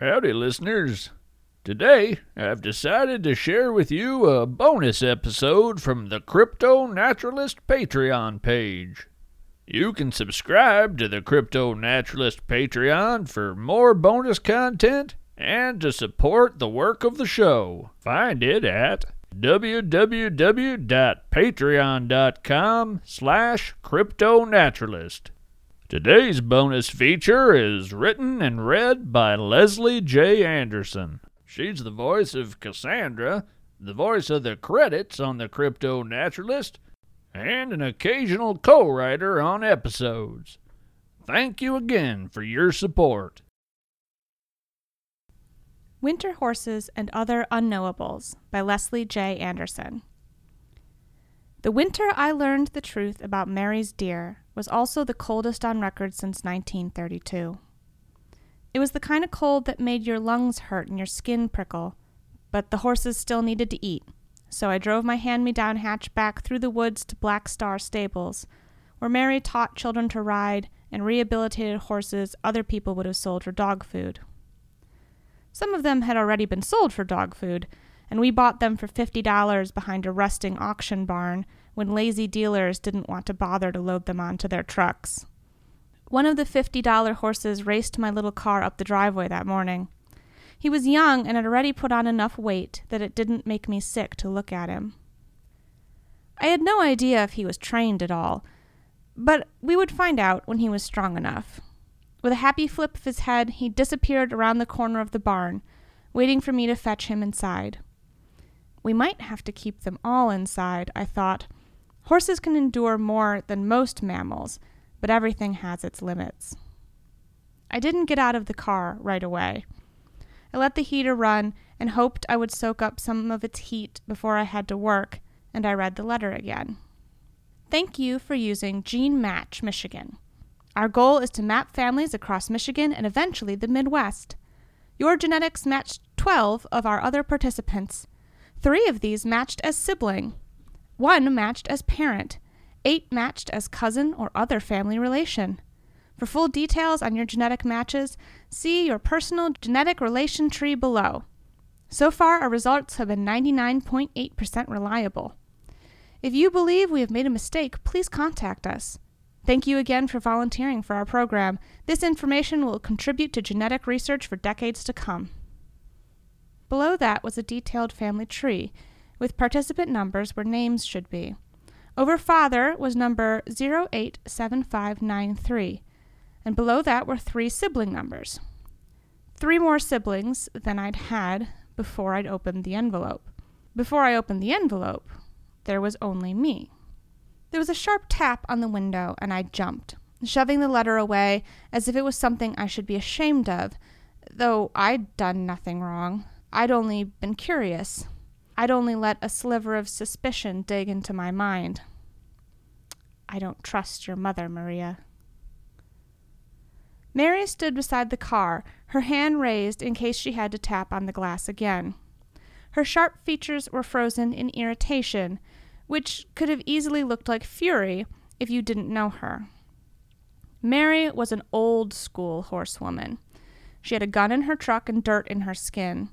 Howdy, listeners. Today, I've decided to share with you a bonus episode from the CryptoNaturalist Patreon page. You can subscribe to the CryptoNaturalist Patreon for more bonus content and to support the work of the show. Find it at www.patreon.com slash cryptonaturalist. Today's bonus feature is written and read by Leslie J. Anderson. She's the voice of Cassandra, the voice of the credits on the CryptoNaturalist, and an occasional co writer on episodes. Thank you again for your support. Winter Horses and Other Unknowables by Leslie J. Anderson. The winter I learned the truth about Mary's deer was also the coldest on record since 1932. It was the kind of cold that made your lungs hurt and your skin prickle, but the horses still needed to eat, so I drove my hand me down hatchback through the woods to Black Star Stables, where Mary taught children to ride and rehabilitated horses other people would have sold for dog food. Some of them had already been sold for dog food, and we bought them for $50 behind a rusting auction barn when lazy dealers didn't want to bother to load them onto their trucks. One of the $50 horses raced my little car up the driveway that morning. He was young and had already put on enough weight that it didn't make me sick to look at him. I had no idea if he was trained at all, but we would find out when he was strong enough. With a happy flip of his head, he disappeared around the corner of the barn, waiting for me to fetch him inside. We might have to keep them all inside, I thought. Horses can endure more than most mammals, but everything has its limits. I didn't get out of the car right away. I let the heater run and hoped I would soak up some of its heat before I had to work, and I read the letter again. Thank you for using Gene Match, Michigan. Our goal is to map families across Michigan and eventually the Midwest. Your genetics matched 12 of our other participants. Three of these matched as sibling, one matched as parent, eight matched as cousin or other family relation. For full details on your genetic matches, see your personal genetic relation tree below. So far, our results have been 99.8% reliable. If you believe we have made a mistake, please contact us. Thank you again for volunteering for our program. This information will contribute to genetic research for decades to come. Below that was a detailed family tree, with participant numbers where names should be. Over father was number 087593, and below that were three sibling numbers. Three more siblings than I'd had before I'd opened the envelope. Before I opened the envelope, there was only me. There was a sharp tap on the window, and I jumped, shoving the letter away as if it was something I should be ashamed of, though I'd done nothing wrong. I'd only been curious. I'd only let a sliver of suspicion dig into my mind. I don't trust your mother, Maria. Mary stood beside the car, her hand raised in case she had to tap on the glass again. Her sharp features were frozen in irritation, which could have easily looked like fury if you didn't know her. Mary was an old school horsewoman. She had a gun in her truck and dirt in her skin.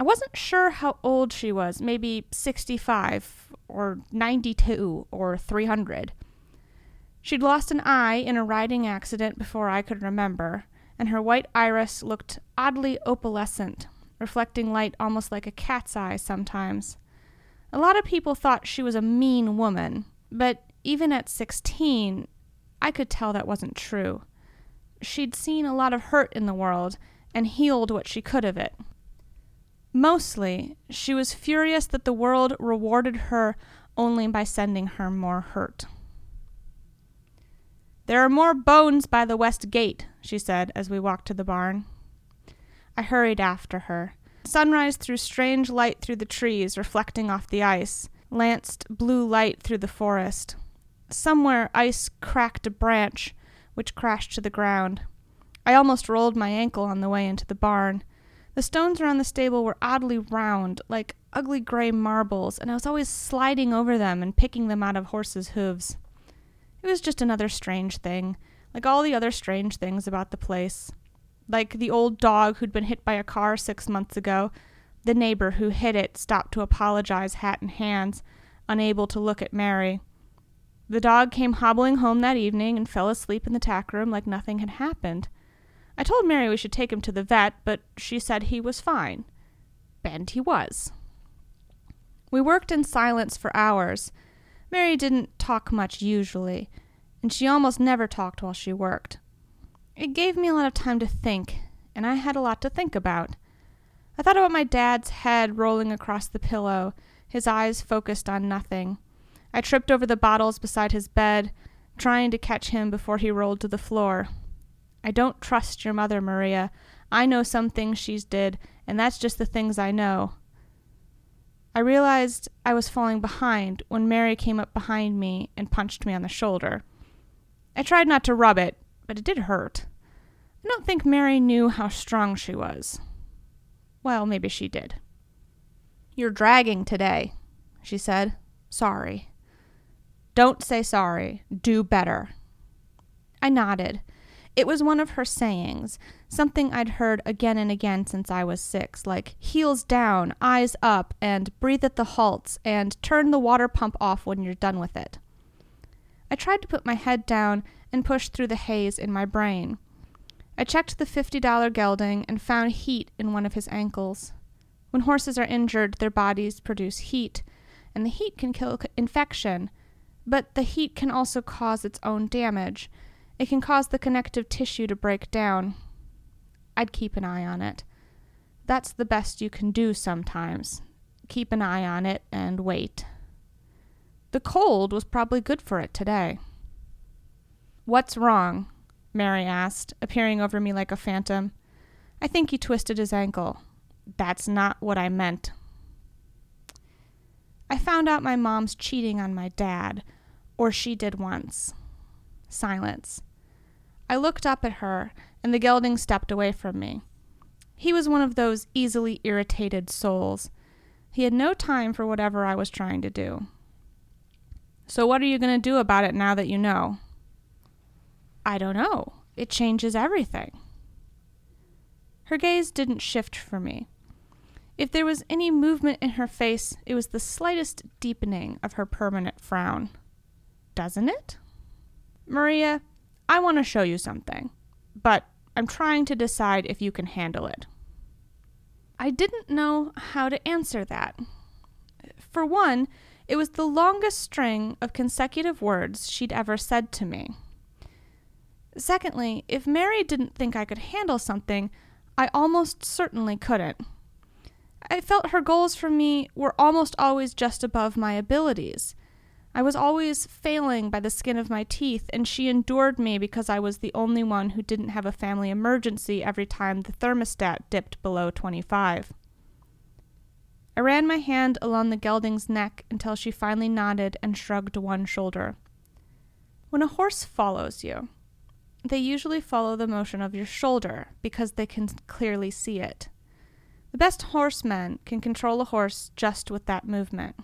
I wasn't sure how old she was, maybe 65 or 92 or 300. She'd lost an eye in a riding accident before I could remember, and her white iris looked oddly opalescent, reflecting light almost like a cat's eye sometimes. A lot of people thought she was a mean woman, but even at 16, I could tell that wasn't true. She'd seen a lot of hurt in the world and healed what she could of it. Mostly, she was furious that the world rewarded her only by sending her more hurt. There are more bones by the west gate, she said as we walked to the barn. I hurried after her. Sunrise threw strange light through the trees, reflecting off the ice, lanced blue light through the forest. Somewhere ice cracked a branch, which crashed to the ground. I almost rolled my ankle on the way into the barn. The stones around the stable were oddly round, like ugly gray marbles, and I was always sliding over them and picking them out of horses' hooves. It was just another strange thing, like all the other strange things about the place. like the old dog who'd been hit by a car six months ago. The neighbor who hit it stopped to apologize, hat in hands, unable to look at Mary. The dog came hobbling home that evening and fell asleep in the tack room like nothing had happened. I told Mary we should take him to the vet, but she said he was fine. And he was. We worked in silence for hours. Mary didn't talk much usually, and she almost never talked while she worked. It gave me a lot of time to think, and I had a lot to think about. I thought about my dad's head rolling across the pillow, his eyes focused on nothing. I tripped over the bottles beside his bed, trying to catch him before he rolled to the floor. I don't trust your mother, Maria. I know some things she's did, and that's just the things I know. I realized I was falling behind when Mary came up behind me and punched me on the shoulder. I tried not to rub it, but it did hurt. I don't think Mary knew how strong she was. Well, maybe she did. You're dragging today, she said. Sorry. Don't say sorry. Do better. I nodded. It was one of her sayings, something I'd heard again and again since I was six, like heels down, eyes up, and breathe at the halts, and turn the water pump off when you're done with it. I tried to put my head down and push through the haze in my brain. I checked the $50 gelding and found heat in one of his ankles. When horses are injured, their bodies produce heat, and the heat can kill infection, but the heat can also cause its own damage. It can cause the connective tissue to break down. I'd keep an eye on it. That's the best you can do sometimes. Keep an eye on it and wait. The cold was probably good for it today. What's wrong? Mary asked, appearing over me like a phantom. I think he twisted his ankle. That's not what I meant. I found out my mom's cheating on my dad, or she did once. Silence. I looked up at her, and the gelding stepped away from me. He was one of those easily irritated souls. He had no time for whatever I was trying to do. So, what are you going to do about it now that you know? I don't know. It changes everything. Her gaze didn't shift for me. If there was any movement in her face, it was the slightest deepening of her permanent frown. Doesn't it? Maria, I want to show you something, but I'm trying to decide if you can handle it. I didn't know how to answer that. For one, it was the longest string of consecutive words she'd ever said to me. Secondly, if Mary didn't think I could handle something, I almost certainly couldn't. I felt her goals for me were almost always just above my abilities. I was always failing by the skin of my teeth, and she endured me because I was the only one who didn't have a family emergency every time the thermostat dipped below 25. I ran my hand along the gelding's neck until she finally nodded and shrugged one shoulder. When a horse follows you, they usually follow the motion of your shoulder because they can clearly see it. The best horsemen can control a horse just with that movement.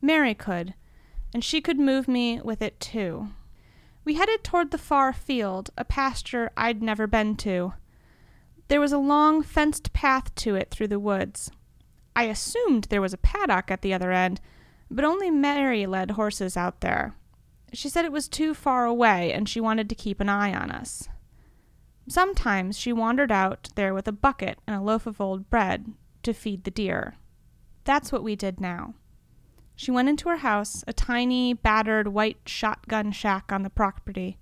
Mary could, and she could move me with it too. We headed toward the far field, a pasture I'd never been to. There was a long fenced path to it through the woods. I assumed there was a paddock at the other end, but only Mary led horses out there. She said it was too far away and she wanted to keep an eye on us. Sometimes she wandered out there with a bucket and a loaf of old bread to feed the deer. That's what we did now. She went into her house, a tiny, battered white shotgun shack on the property.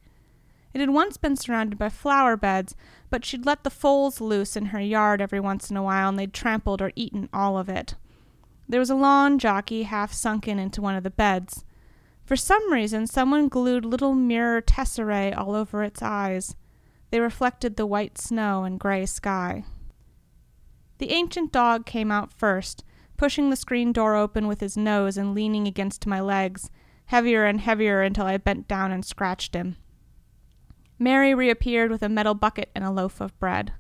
It had once been surrounded by flower beds, but she'd let the foals loose in her yard every once in a while and they'd trampled or eaten all of it. There was a lawn jockey half sunken into one of the beds. For some reason, someone glued little mirror tesserae all over its eyes. They reflected the white snow and gray sky. The ancient dog came out first, pushing the screen door open with his nose and leaning against my legs, heavier and heavier until I bent down and scratched him. Mary reappeared with a metal bucket and a loaf of bread.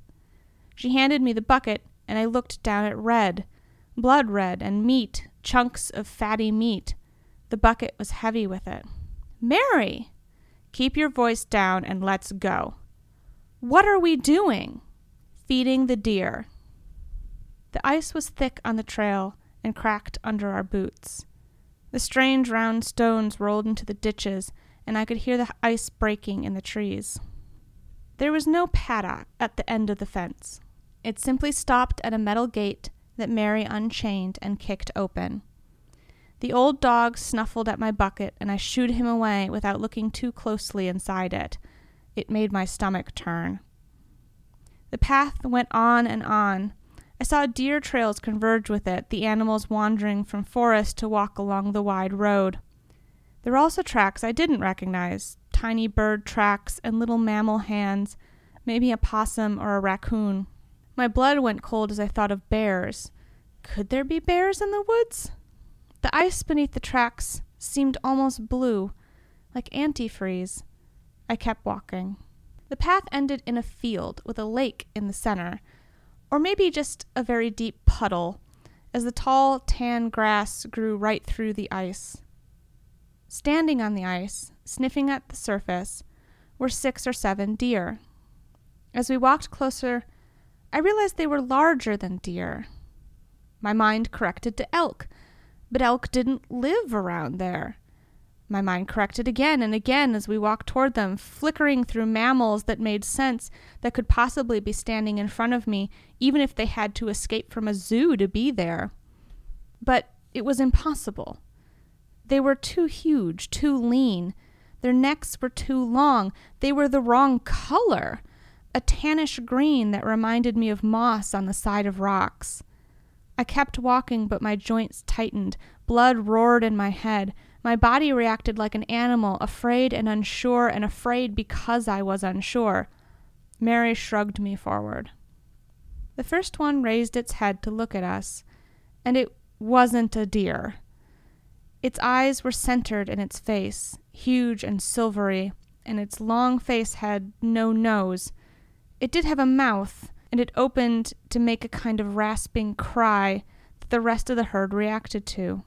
She handed me the bucket, and I looked down at red, blood red, and meat, chunks of fatty meat. The bucket was heavy with it. Mary! Keep your voice down and let's go. What are we doing? feeding the deer. The ice was thick on the trail and cracked under our boots. The strange round stones rolled into the ditches, and I could hear the ice breaking in the trees. There was no paddock at the end of the fence. It simply stopped at a metal gate that Mary unchained and kicked open. The old dog snuffled at my bucket, and I shooed him away without looking too closely inside it. It made my stomach turn. The path went on and on. I saw deer trails converge with it, the animals wandering from forest to walk along the wide road. There were also tracks I didn't recognize tiny bird tracks and little mammal hands, maybe a possum or a raccoon. My blood went cold as I thought of bears. Could there be bears in the woods? The ice beneath the tracks seemed almost blue, like antifreeze. I kept walking. The path ended in a field with a lake in the center, or maybe just a very deep puddle, as the tall, tan grass grew right through the ice. Standing on the ice, sniffing at the surface, were six or seven deer. As we walked closer, I realized they were larger than deer. My mind corrected to elk, but elk didn't live around there. My mind corrected again and again as we walked toward them, flickering through mammals that made sense that could possibly be standing in front of me, even if they had to escape from a zoo to be there. But it was impossible. They were too huge, too lean. Their necks were too long. They were the wrong color a tannish green that reminded me of moss on the side of rocks. I kept walking, but my joints tightened. Blood roared in my head. My body reacted like an animal, afraid and unsure, and afraid because I was unsure. Mary shrugged me forward. The first one raised its head to look at us, and it wasn't a deer. Its eyes were centered in its face, huge and silvery, and its long face had no nose. It did have a mouth, and it opened to make a kind of rasping cry that the rest of the herd reacted to.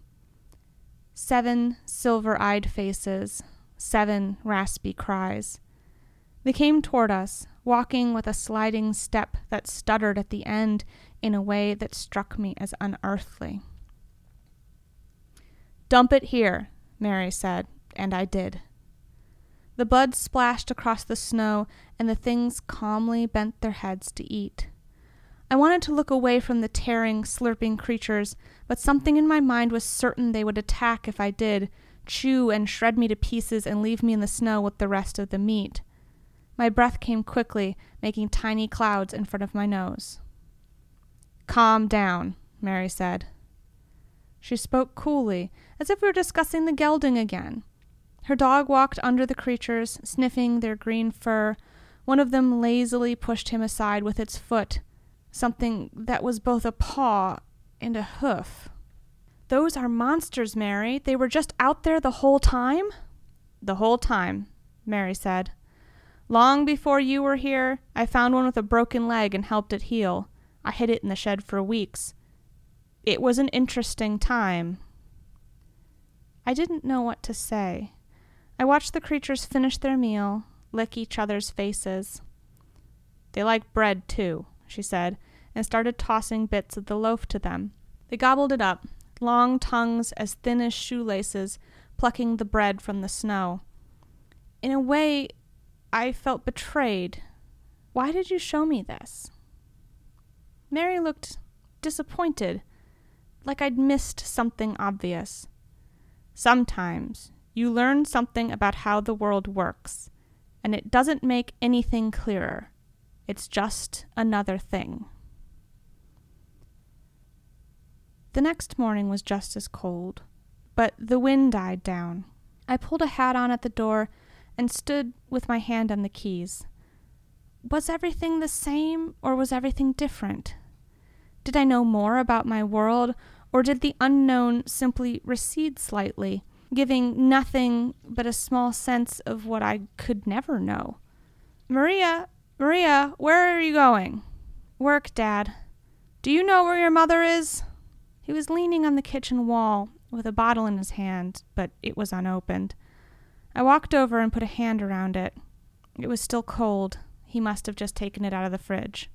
Seven silver eyed faces, seven raspy cries. They came toward us, walking with a sliding step that stuttered at the end in a way that struck me as unearthly. Dump it here, Mary said, and I did. The buds splashed across the snow, and the things calmly bent their heads to eat. I wanted to look away from the tearing, slurping creatures, but something in my mind was certain they would attack if I did, chew and shred me to pieces and leave me in the snow with the rest of the meat. My breath came quickly, making tiny clouds in front of my nose. Calm down, Mary said. She spoke coolly, as if we were discussing the gelding again. Her dog walked under the creatures, sniffing their green fur. One of them lazily pushed him aside with its foot, something that was both a paw and a hoof. Those are monsters, Mary. They were just out there the whole time? The whole time, Mary said. Long before you were here, I found one with a broken leg and helped it heal. I hid it in the shed for weeks. It was an interesting time. I didn't know what to say. I watched the creatures finish their meal, lick each other's faces. They like bread, too, she said, and started tossing bits of the loaf to them. They gobbled it up, long tongues as thin as shoelaces, plucking the bread from the snow. In a way, I felt betrayed. Why did you show me this? Mary looked disappointed, like I'd missed something obvious. Sometimes you learn something about how the world works, and it doesn't make anything clearer. It's just another thing. The next morning was just as cold, but the wind died down. I pulled a hat on at the door and stood with my hand on the keys. Was everything the same, or was everything different? Did I know more about my world, or did the unknown simply recede slightly? giving nothing but a small sense of what I could never know. Maria, Maria, where are you going? Work, Dad. Do you know where your mother is? He was leaning on the kitchen wall with a bottle in his hand, but it was unopened. I walked over and put a hand around it. It was still cold. He must have just taken it out of the fridge.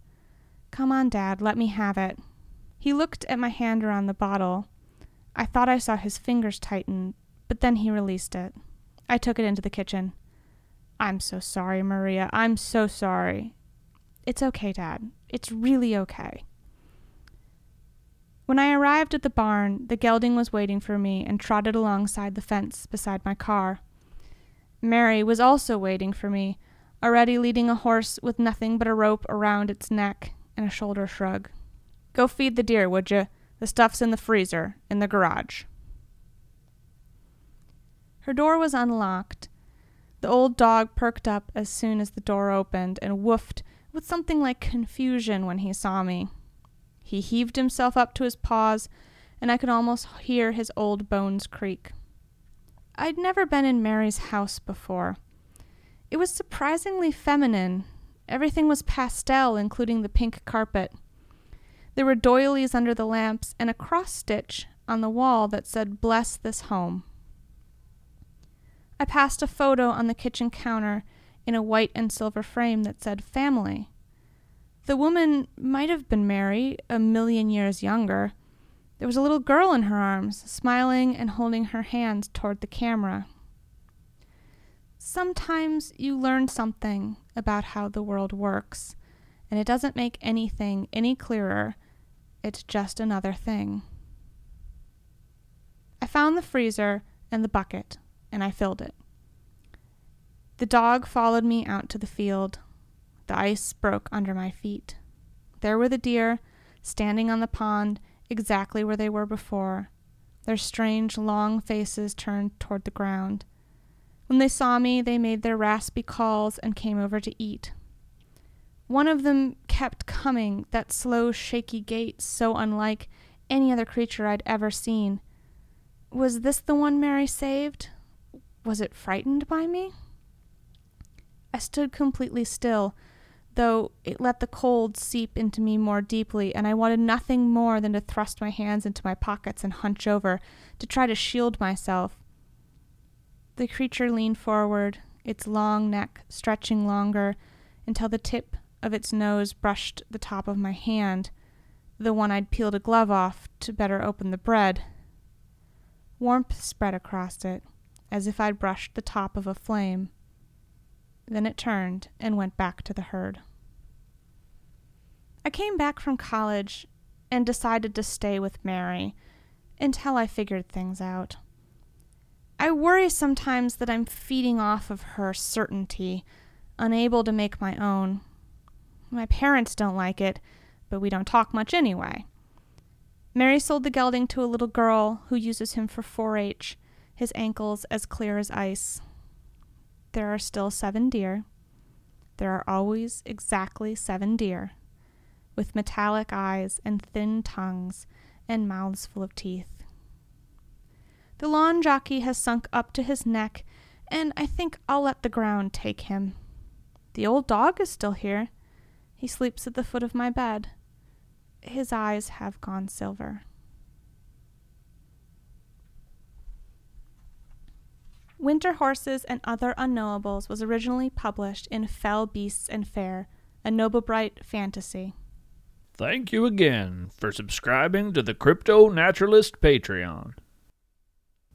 Come on, Dad, let me have it. He looked at my hand around the bottle. I thought I saw his fingers tighten, but then he released it. I took it into the kitchen. I'm so sorry, Maria. I'm so sorry. It's okay, Dad. It's really okay. When I arrived at the barn, the gelding was waiting for me and trotted alongside the fence beside my car. Mary was also waiting for me, already leading a horse with nothing but a rope around its neck and a shoulder shrug. Go feed the deer, would you? The stuff's in the freezer, in the garage. Her door was unlocked. The old dog perked up as soon as the door opened and woofed with something like confusion when he saw me. He heaved himself up to his paws, and I could almost hear his old bones creak. I'd never been in Mary's house before. It was surprisingly feminine. Everything was pastel, including the pink carpet. There were doilies under the lamps and a cross stitch on the wall that said, Bless this home. I passed a photo on the kitchen counter in a white and silver frame that said, Family. The woman might have been Mary, a million years younger. There was a little girl in her arms, smiling and holding her hands toward the camera. Sometimes you learn something about how the world works, and it doesn't make anything any clearer. It's just another thing. I found the freezer and the bucket, and I filled it. The dog followed me out to the field. The ice broke under my feet. There were the deer, standing on the pond, exactly where they were before, their strange, long faces turned toward the ground. When they saw me, they made their raspy calls and came over to eat. One of them kept coming, that slow, shaky gait so unlike any other creature I'd ever seen. Was this the one Mary saved? Was it frightened by me? I stood completely still, though it let the cold seep into me more deeply, and I wanted nothing more than to thrust my hands into my pockets and hunch over to try to shield myself. The creature leaned forward, its long neck stretching longer until the tip of its nose brushed the top of my hand, the one I'd peeled a glove off to better open the bread. Warmth spread across it, as if I'd brushed the top of a flame. Then it turned and went back to the herd. I came back from college and decided to stay with Mary until I figured things out. I worry sometimes that I'm feeding off of her certainty, unable to make my own. My parents don't like it, but we don't talk much anyway. Mary sold the gelding to a little girl who uses him for 4 H, his ankles as clear as ice. There are still seven deer. There are always exactly seven deer, with metallic eyes and thin tongues and mouths full of teeth. The lawn jockey has sunk up to his neck, and I think I'll let the ground take him. The old dog is still here. He sleeps at the foot of my bed. His eyes have gone silver. Winter Horses and Other Unknowables was originally published in Fell Beasts and Fair, a Noble-Bright fantasy. Thank you again for subscribing to the CryptoNaturalist Patreon.